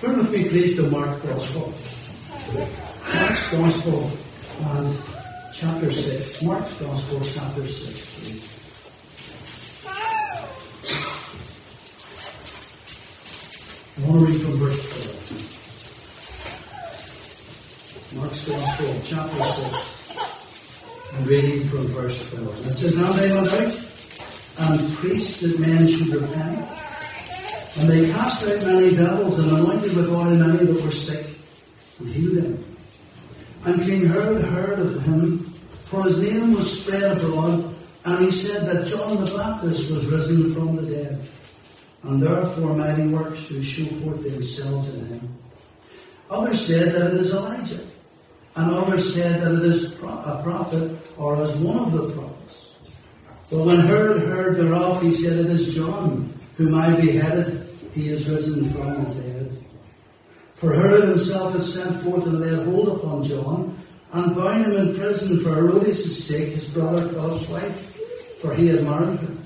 Turn with me, please, to Mark Gospel. Mark's Gospel and chapter 6. Mark's Gospel, chapter 6, please. I want to read from verse 12. Mark's Gospel, chapter 6, and reading from verse 12. It says, Now they went out and preached that men should repent. And they cast out many devils and anointed with oil many that were sick and healed them. And King Herod heard of him, for his name was spread abroad, and he said that John the Baptist was risen from the dead, and therefore mighty works do show forth themselves in him. Others said that it is Elijah, and others said that it is a prophet or as one of the prophets. But when Herod heard thereof, he said, It is John, whom I beheaded he is risen from the dead. For Herod himself had sent forth and laid hold upon John, and bound him in prison for Herodias' sake, his brother Philip's wife, for he had married her.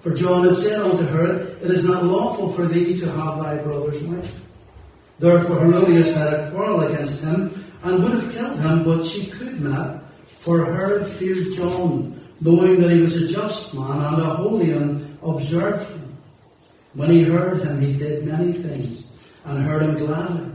For John had said unto Herod, It is not lawful for thee to have thy brother's wife. Therefore Herodias had a quarrel against him, and would have killed him, but she could not, for Herod feared John, knowing that he was a just man and a holy and observed when he heard him, he did many things, and heard him gladly.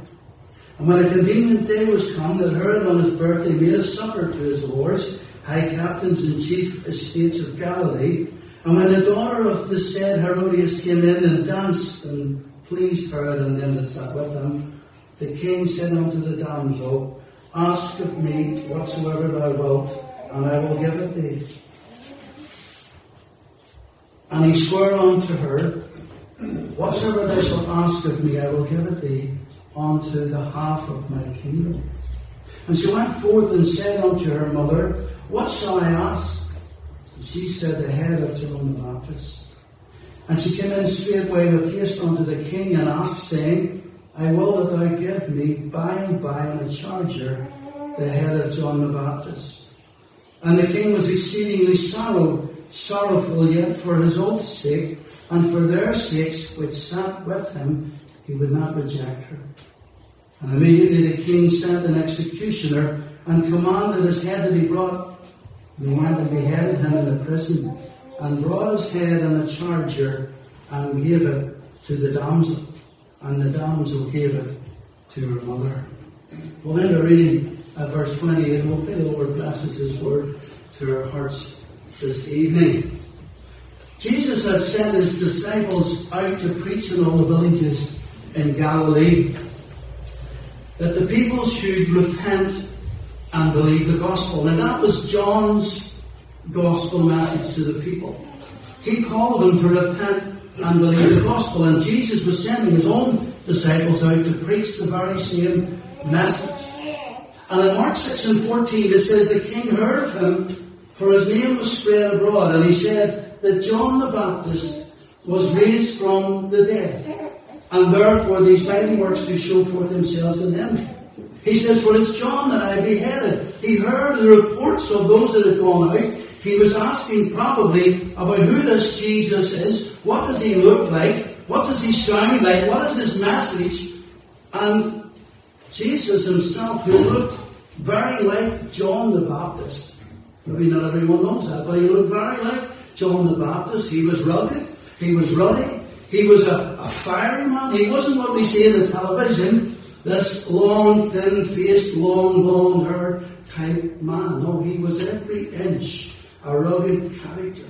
And when a convenient day was come, that Herod on his birthday made a supper to his lords, high captains and chief estates of Galilee. And when the daughter of the said Herodias came in and danced and pleased Herod and them that sat with him, the king said unto the damsel, Ask of me whatsoever thou wilt, and I will give it thee. And he swore unto her, Whatsoever thou shalt ask of me, I will give it thee unto the half of my kingdom. And she went forth and said unto her mother, What shall I ask? And she said, The head of John the Baptist. And she came in straightway with haste unto the king and asked, saying, I will that thou give me by and by in a charger the head of John the Baptist. And the king was exceedingly sorrow, sorrowful, yet for his oath's sake and for their sakes which sat with him, he would not reject her. And immediately the king sent an executioner and commanded his head to be brought. And he went and beheaded him in the prison, and brought his head in a charger, and gave it to the damsel. And the damsel gave it to her mother. We'll end our reading at verse 20, and we'll pray the Lord blesses his word to our hearts this evening. Jesus had sent his disciples out to preach in all the villages in Galilee that the people should repent and believe the gospel. And that was John's gospel message to the people. He called them to repent and believe the gospel. And Jesus was sending his own disciples out to preach the very same message. And in Mark 6 and 14 it says, The king heard of him, for his name was spread abroad, and he said, that John the Baptist was raised from the dead, and therefore these mighty works do show forth themselves in him. He says, For it's John that I beheaded. He heard the reports of those that had gone out. He was asking probably about who this Jesus is. What does he look like? What does he sound like? What is his message? And Jesus himself, who looked very like John the Baptist. Maybe not everyone knows that, but he looked very like John the Baptist. He was rugged. He was ruddy. He was a, a fiery man. He wasn't what we see in the television, this long, thin-faced, long, blonde hair type man. No, he was every inch a rugged character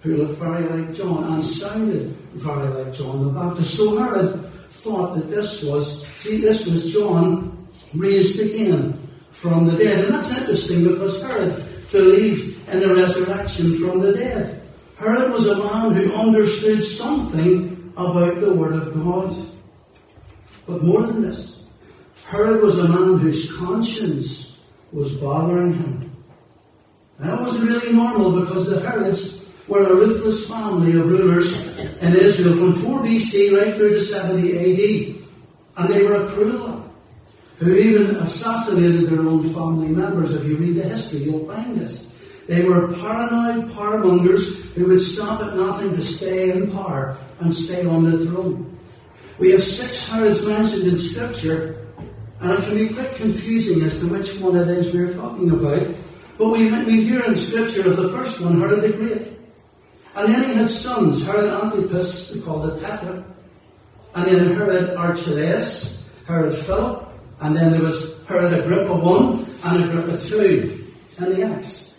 who looked very like John and sounded very like John the Baptist. So Herod thought that this was this was John raised again from the dead. And that's interesting because Herod believed in the resurrection from the dead. Herod was a man who understood something about the Word of God. But more than this, Herod was a man whose conscience was bothering him. That was really normal because the Herods were a ruthless family of rulers in Israel from 4 BC right through to 70 AD. And they were a cruel who even assassinated their own family members. If you read the history, you'll find this. They were paranoid powermongers who would stop at nothing to stay in power and stay on the throne. We have six Herods mentioned in Scripture, and it can be quite confusing as to which one it is we're talking about. But we, we hear in Scripture of the first one, Herod the Great. And then he had sons, Herod Antipas, who called the Tetrarch, and then Herod Archelaus, Herod Philip, and then there was Herod Agrippa one and Agrippa two and the Acts.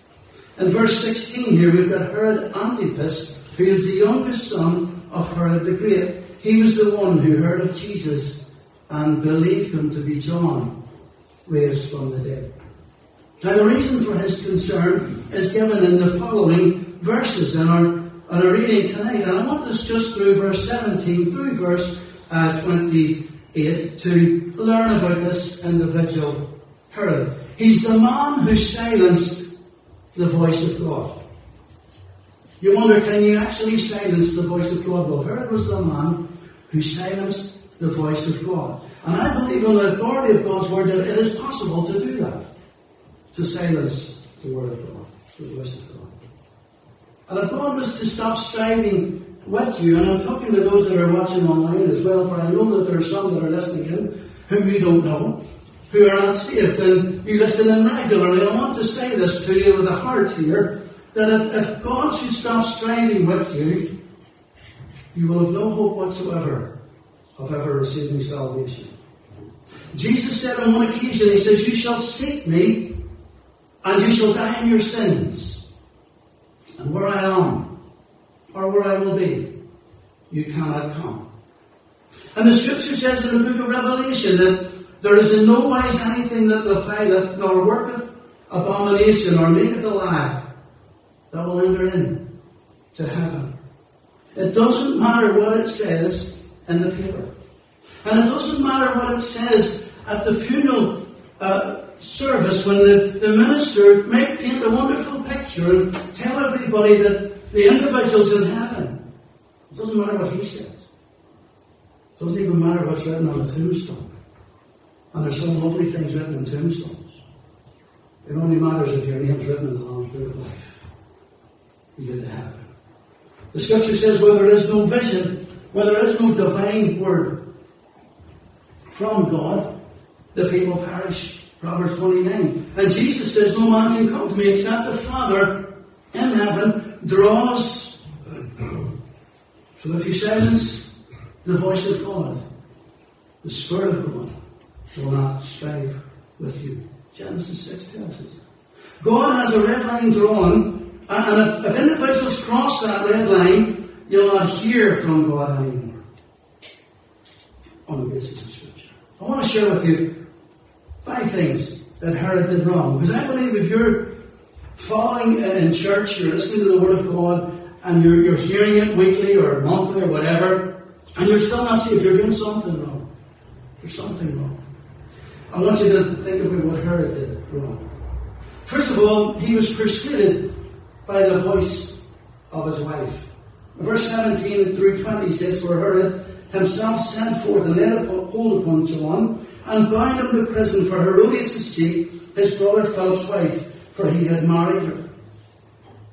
In verse 16 here, we've got Herod Antipas, who is the youngest son of Herod the Great. He was the one who heard of Jesus and believed him to be John, raised from the dead. Now, the reason for his concern is given in the following verses in our, in our reading tonight. And I want us just through verse 17 through verse uh, 28 to learn about this individual Herod. He's the man who silenced the voice of God. You wonder, can you actually silence the voice of God? Well, Herod was the man who silenced the voice of God. And I believe on the authority of God's word that it is possible to do that. To silence the word of God, the voice of God. And if God was to stop striving with you, and I'm talking to those that are watching online as well, for I know that there are some that are listening in whom you don't know, who are not saved, and you listen in regularly. I want to say this to you with a heart here, that if, if God should stop striving with you, you will have no hope whatsoever of ever receiving salvation. Jesus said on one occasion, He says, You shall seek me, and you shall die in your sins. And where I am, or where I will be, you cannot come. And the scripture says in the book of Revelation that there is in no wise anything that defileth, nor worketh abomination, or maketh a lie, that will enter in to heaven. It doesn't matter what it says in the paper. And it doesn't matter what it says at the funeral uh, service when the, the minister might paint a wonderful picture and tell everybody that the individual's in heaven. It doesn't matter what he says. It doesn't even matter what's written on the tombstone. And there's some lovely things written in tombstones. It only matters if your name's written in the Book of Life. You get to heaven. The scripture says where there is no vision, where there is no divine word from God, the people perish. Proverbs 29. And Jesus says, No man can come to me except the Father in heaven draws. So if you silence the voice of God, the Spirit of God will not strive with you. Genesis 6 tells us. God has a red line drawn, and if, if individuals cross that red line, you'll not hear from God anymore. On the basis of Scripture. I want to share with you five things that Herod did wrong. Because I believe if you're following uh, in church, you're listening to the Word of God, and you're, you're hearing it weekly or monthly or whatever, and you're still not saved, you're doing something wrong. There's something wrong. I want you to think about what Herod did wrong. First of all, he was persuaded by the voice of his wife. Verse 17 through 20 says, For Herod himself sent forth and laid hold upon John, and bound him to prison for Herodias' sake, his brother Philip's wife, for he had married her.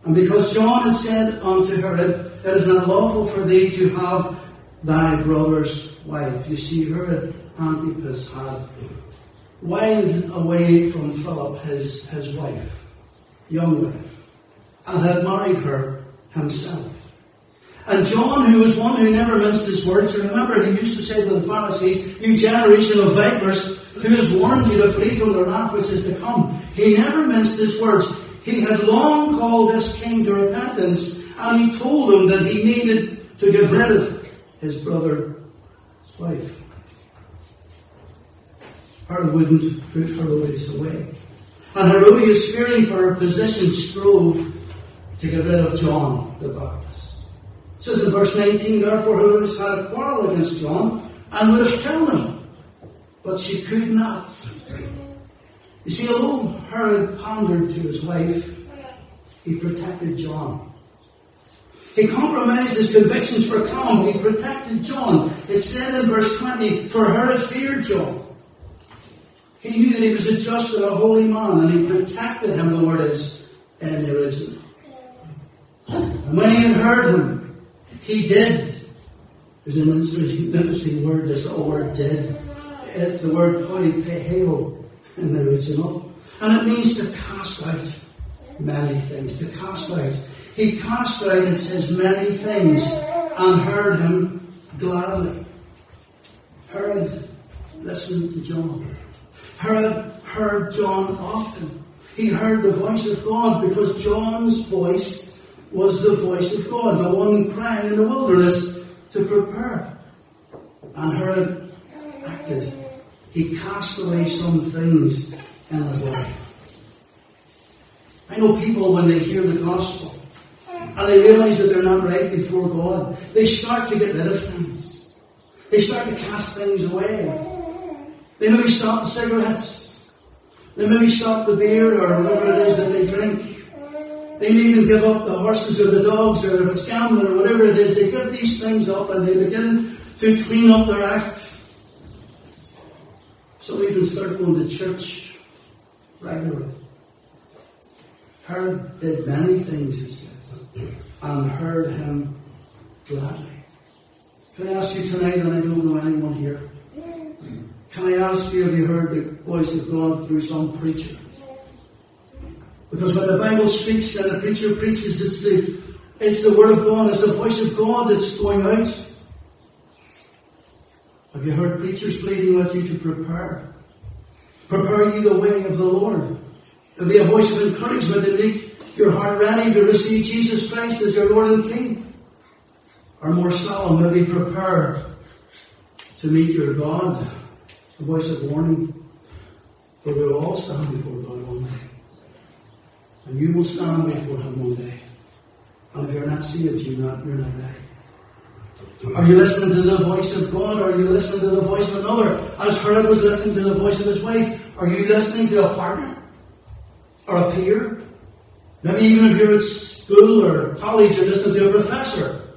And because John had said unto Herod, It is not lawful for thee to have thy brother's wife. You see, Herod Antipas had whined away from Philip, his, his wife, young wife, and had married her himself. And John, who was one who never minced his words, remember he used to say to the Pharisees, You generation of vipers, who has warned you to flee from the wrath which is to come? He never minced his words. He had long called this king to repentance, and he told him that he needed to get rid of his brother's wife. Herod wouldn't put Herodias away. And Herodias, fearing for her position, strove to get rid of John the Baptist. It says in verse 19, Therefore Herodias had a quarrel against John and would have killed him, but she could not. You see, although Herod pondered to his wife, he protected John. He compromised his convictions for calm. He protected John. It said in verse 20, For Herod feared John. He knew that he was a just and a holy man, and he protected him, the word is, in the original. And when he had heard him, he did There's an interesting, word, this word did. It's the word polypeheo in the original. And it means to cast out many things, to cast out. He cast out, it says, many things and heard him gladly. Herod listened to John. Herod heard John often. He heard the voice of God because John's voice was the voice of God, the one crying in the wilderness to prepare. And Herod acted. He cast away some things in his life. I know people when they hear the gospel and they realize that they're not right before God, they start to get rid of things. They start to cast things away. They maybe stop the cigarettes. They maybe stop the beer or whatever it is that they drink. They even give up the horses or the dogs or if it's gambling or whatever it is. They give these things up and they begin to clean up their act. Some can start going to church regularly. Herod did many things, it says, and heard him gladly. Can I ask you tonight, and I don't know anyone here, can I ask you, have you heard the voice of God through some preacher? Because when the Bible speaks and the preacher preaches, it's the, it's the Word of God, it's the voice of God that's going out. Have you heard preachers pleading with you to prepare? Prepare you the way of the Lord. There'll be a voice of encouragement to make your heart ready to receive Jesus Christ as your Lord and King. Or more solemn, maybe prepare to meet your God. A voice of warning. For we will all stand before God one day. And you will stand before Him one day. And if you're not saved, you're not, you're not ready. Are you listening to the voice of God or are you listening to the voice of another? As Herod was listening to the voice of his wife, are you listening to a partner? or a peer. Maybe even if you're at school or college, you're listening to a professor.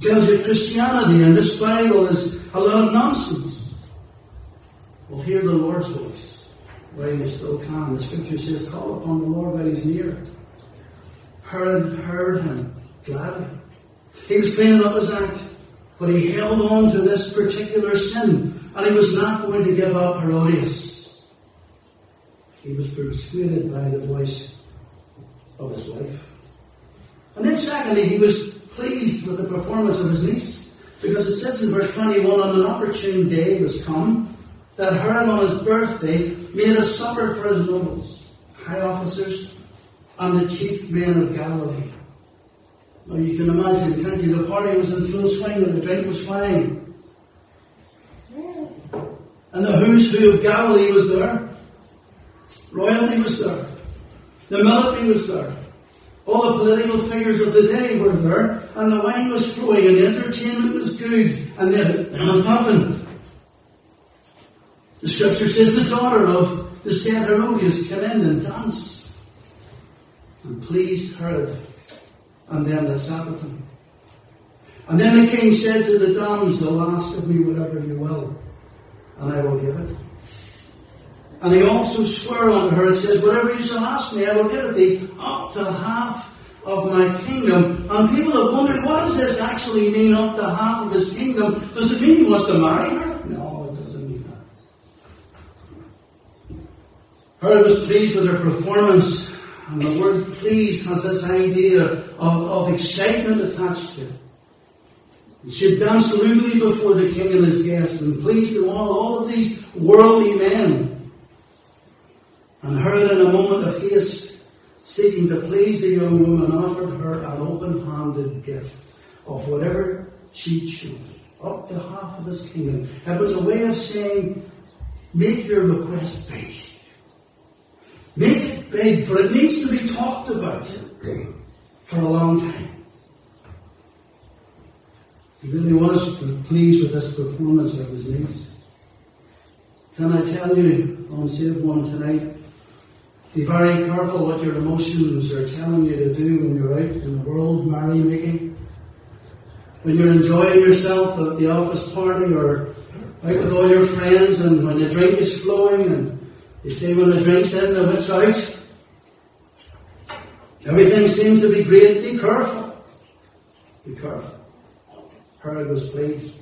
tells you Christianity and this Bible is a lot of nonsense. Well, hear the Lord's voice while you still can. The scripture says, Call upon the Lord while he's near. Herod heard him gladly. He was cleaning up his act, but he held on to this particular sin, and he was not going to give up Herodias. He was persuaded by the voice of his wife. And then secondly, he was pleased with the performance of his niece. Because it says in verse 21, on an opportune day was come, that Herod on his birthday made a supper for his nobles, high officers, and the chief men of Galilee. Now you can imagine, can't you? The party was in full swing and the drink was fine. And the who's who of Galilee was there. Royalty was there. The military was there. All the political figures of the day were there, and the wine was flowing, and the entertainment was good, and then nothing happened. The scripture says the daughter of the said Herodias came in and danced, and pleased Herod and them that sat with. And then the king said to the damsel, Ask of me whatever you will, and I will give it. And he also swore unto her and says, Whatever you shall ask me, I will give it thee, up to half of my kingdom. And people have wondered, what does this actually mean, up to half of his kingdom? Does it mean he wants to marry her? No, it doesn't mean that. Herod was pleased with her performance, and the word pleased has this idea of, of excitement attached to it. She danced rudely before the king and his guests, and pleased them all, all of these worldly men and Herod, in a moment of haste, seeking to please the young woman, offered her an open handed gift of whatever she chose, up to half of his kingdom. It was a way of saying, make your request big. Big, for it needs to be talked about for a long time. He really was pleased with this performance of his niece. Can I tell you, on Save One tonight, be very careful what your emotions are telling you to do when you're out in the world merrymaking. When you're enjoying yourself at the office party or out with all your friends and when the drink is flowing and you say when the drink's in, the wit's out. Everything seems to be great. Be careful. Be careful. Herod was pleased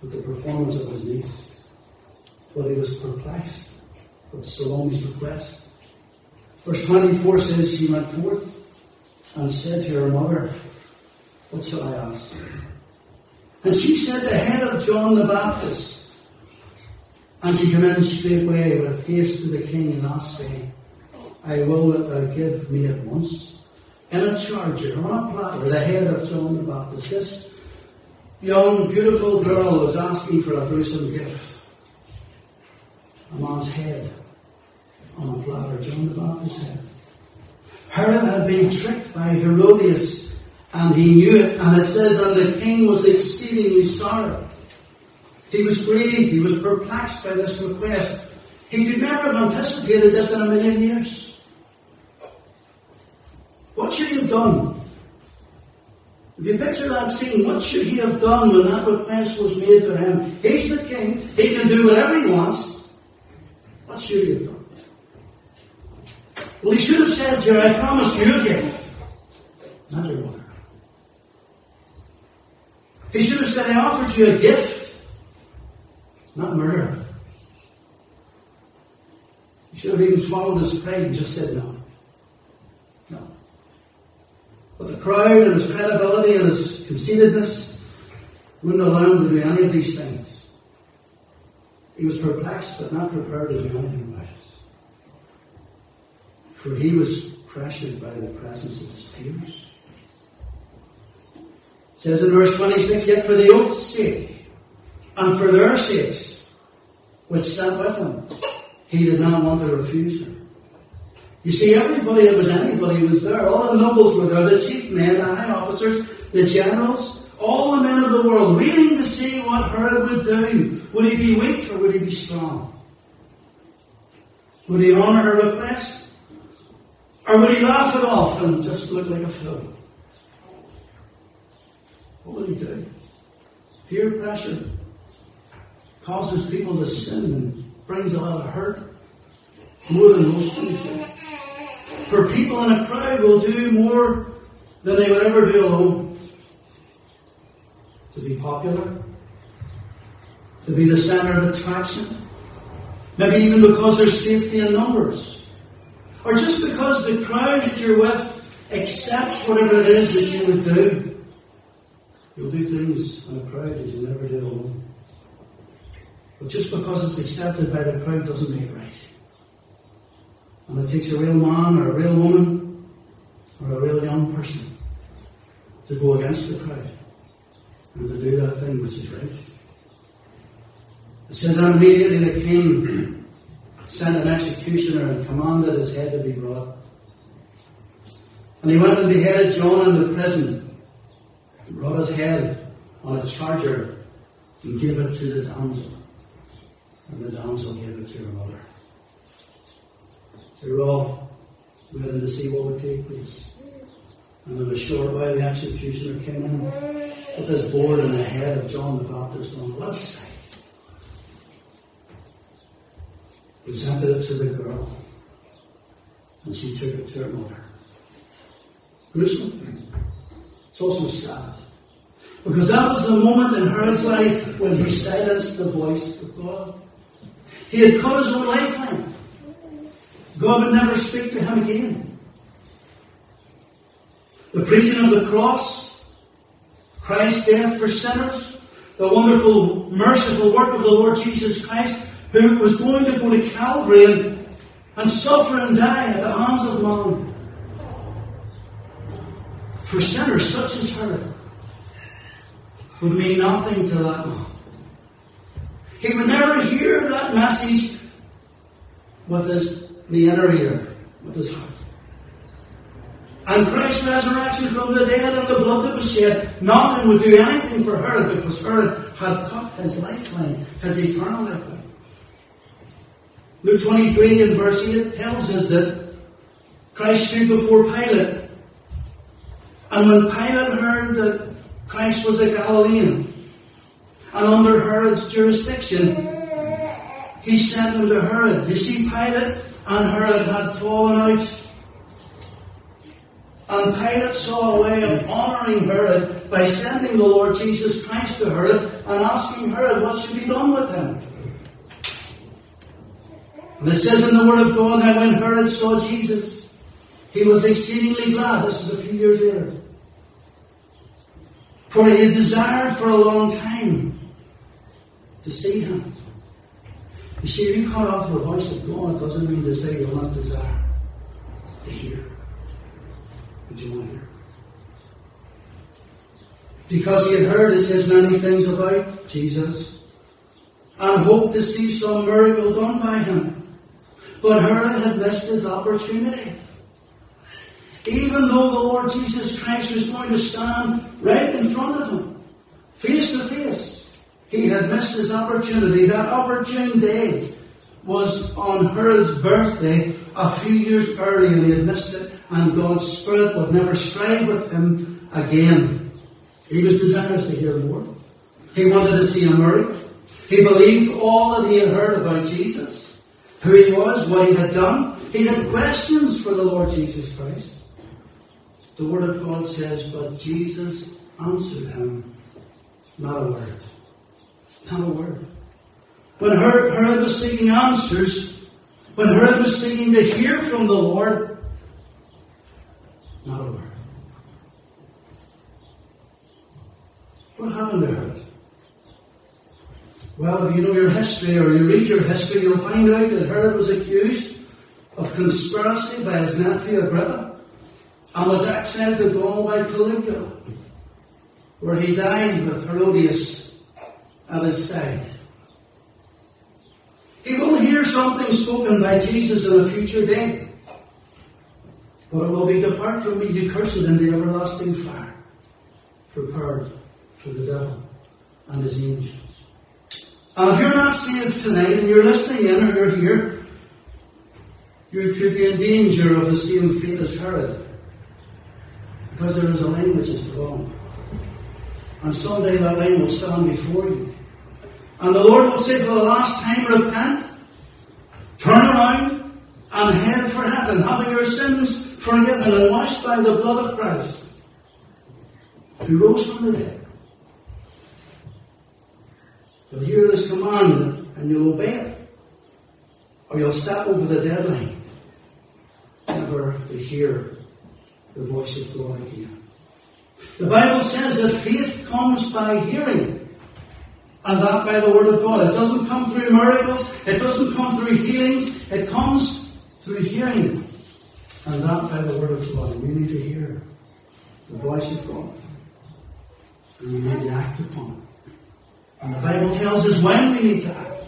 with the performance of his niece, but he was perplexed with Salome's request. Verse 24 says, She went forth and said to her mother, What shall I ask? And she said, The head of John the Baptist. And she in straightway with haste to the king and asked, saying, I will that thou give me at once in a charger on a platter the head of John the Baptist. This young, beautiful girl was asking for a gruesome gift. A man's head on a platter, John the Baptist's head. Herod had been tricked by Herodias, and he knew it, and it says, and the king was exceedingly sorry. He was grieved, he was perplexed by this request. He could never have anticipated this in a million years. What should he have done? If you picture that scene, what should he have done when that request was made to him? He's the king, he can do whatever he wants. What should he have done? Well, he should have said to her, I promised you a gift, not your mother. He should have said, I offered you a gift, not murder. He should have even swallowed his pride and just said. No. But the crowd and his credibility and his conceitedness wouldn't allow him to do any of these things. He was perplexed but not prepared to do anything about it. For he was pressured by the presence of his peers. It says in verse 26, Yet for the oath's sake, and for their sakes, which sat with him, he did not want to refuse her. You see, everybody that was anybody was there. All the nobles were there, the chief men, the high officers, the generals, all the men of the world, waiting to see what Herod would do. Would he be weak or would he be strong? Would he honour her request? Or would he laugh it off and just look like a fool? What would he do? Peer pressure causes people to sin and brings a lot of hurt. More than most things do. For people in a crowd will do more than they would ever do alone. To be popular, to be the centre of attraction, maybe even because there's safety in numbers. Or just because the crowd that you're with accepts whatever it is that you would do. You'll do things in a crowd that you never do alone. But just because it's accepted by the crowd doesn't make it right. And it takes a real man or a real woman or a real young person to go against the crowd and to do that thing which is right. It says, and immediately the king sent an executioner and commanded his head to be brought. And he went and beheaded John in the prison, and brought his head on a charger and gave it to the damsel. And the damsel gave it to her mother. Were all waiting to see what would take place. And in a short while, the executioner came in with his board and the head of John the Baptist on the left side. presented it to the girl, and she took it to her mother. Gruesome. It's also sad. Because that was the moment in Herod's life when he silenced the voice of God. He had cut his own lifeline. God would never speak to him again. The preaching of the cross, Christ's death for sinners, the wonderful, merciful work of the Lord Jesus Christ who was going to go to Calvary and, and suffer and die at the hands of man. For sinners such as her would mean nothing to that man. He would never hear that message with his the inner ear, with his heart. And Christ's resurrection from the dead and the blood that was shed, nothing would do anything for Herod because Herod had cut his lifeline, his eternal lifeline. Luke 23 and verse 8 tells us that Christ stood before Pilate. And when Pilate heard that Christ was a Galilean and under Herod's jurisdiction, he sent him to Herod. You see, Pilate and Herod had fallen out. And Pilate saw a way of honouring Herod by sending the Lord Jesus Christ to Herod and asking Herod what should be done with him. And it says in the Word of God, now when Herod saw Jesus, he was exceedingly glad. This is a few years later. For he had desired for a long time to see him. You see, if you cut off the voice of God, it doesn't mean to say you'll not desire to hear. Would you want to hear? Because he had heard, it says, many things about Jesus and hoped to see some miracle done by him. But Herod had missed his opportunity. Even though the Lord Jesus Christ was going to stand right in front of him, he had missed his opportunity. That opportune day was on Herod's birthday a few years earlier, and he had missed it, and God's Spirit would never strive with him again. He was desirous to hear more. He wanted to see a miracle. He believed all that he had heard about Jesus, who he was, what he had done. He had questions for the Lord Jesus Christ. The Word of God says, But Jesus answered him not a word. Not a word. When Herod, was seeking answers, when Herod was seeking to hear from the Lord, not a word. What happened to Herod? Well, if you know your history or you read your history, you'll find out that Herod was accused of conspiracy by his nephew Agrippa and was exiled to Gaul by Caligula, where he died with Herodias at his side. He will hear something spoken by Jesus in a future day. But it will be depart from me, you cursed, the everlasting fire, prepared for the devil and his angels. And if you're not saved tonight and you're listening in or you're here, you could be in danger of the same fate as Herod. Because there is a line which is wrong. And someday that line will stand before you. And the Lord will say for the last time, repent, turn around, and head for heaven, having your sins forgiven and washed by the blood of Christ, who rose from the dead. You'll hear this commandment and you'll obey it. Or you'll step over the deadline, never to hear the voice of God again. The Bible says that faith comes by hearing. And that by the Word of God. It doesn't come through miracles. It doesn't come through healings. It comes through hearing. And that by the Word of God. We need to hear the voice of God. And we need to act upon it. And the Bible tells us when we need to act.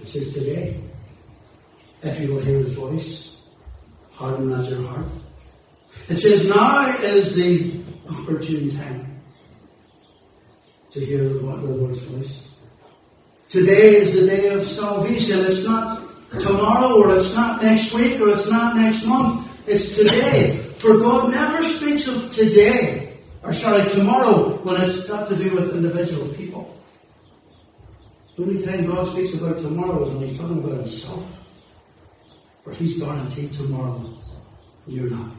It says today. If you will hear His voice, harden not your heart. It says now is the opportune time to hear the Lord's voice. Today is the day of salvation. It's not tomorrow or it's not next week or it's not next month. It's today. For God never speaks of today, or sorry, tomorrow, when it's got to do with individual people. The only time God speaks about tomorrow is when He's talking about Himself. For He's guaranteed tomorrow. You're not.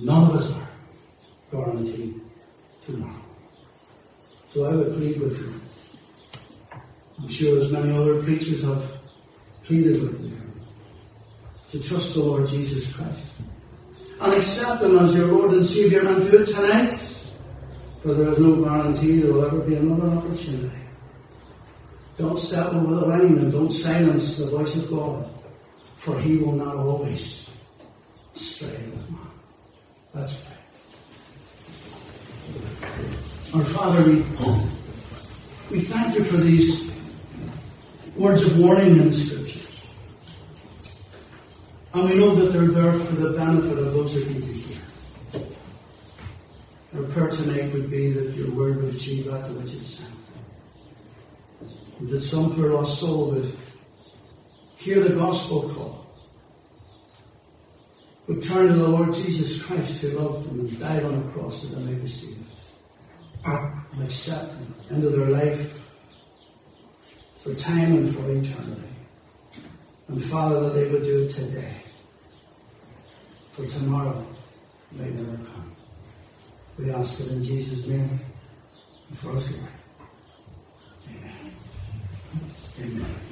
None of us are guaranteed tomorrow. So I would plead with you. I'm sure as many other preachers have pleaded with you to trust the Lord Jesus Christ and accept Him as your Lord and Savior and do it tonight. For there is no guarantee there will ever be another opportunity. Don't step over the line and don't silence the voice of God, for He will not always stray with man. Let's pray. Our Father, we, we thank you for these words of warning in the Scriptures. And we know that they're there for the benefit of those that need to hear. Our prayer tonight would be that your word would achieve that to which it's sent. And that some poor lost soul would hear the gospel call, would turn to the Lord Jesus Christ who loved them and died on the cross that they may be saved and accept Him into their life for time and for eternity. And Father, that they would do it today. For tomorrow may never come. We ask it in Jesus' name and for His glory. Amen. Amen.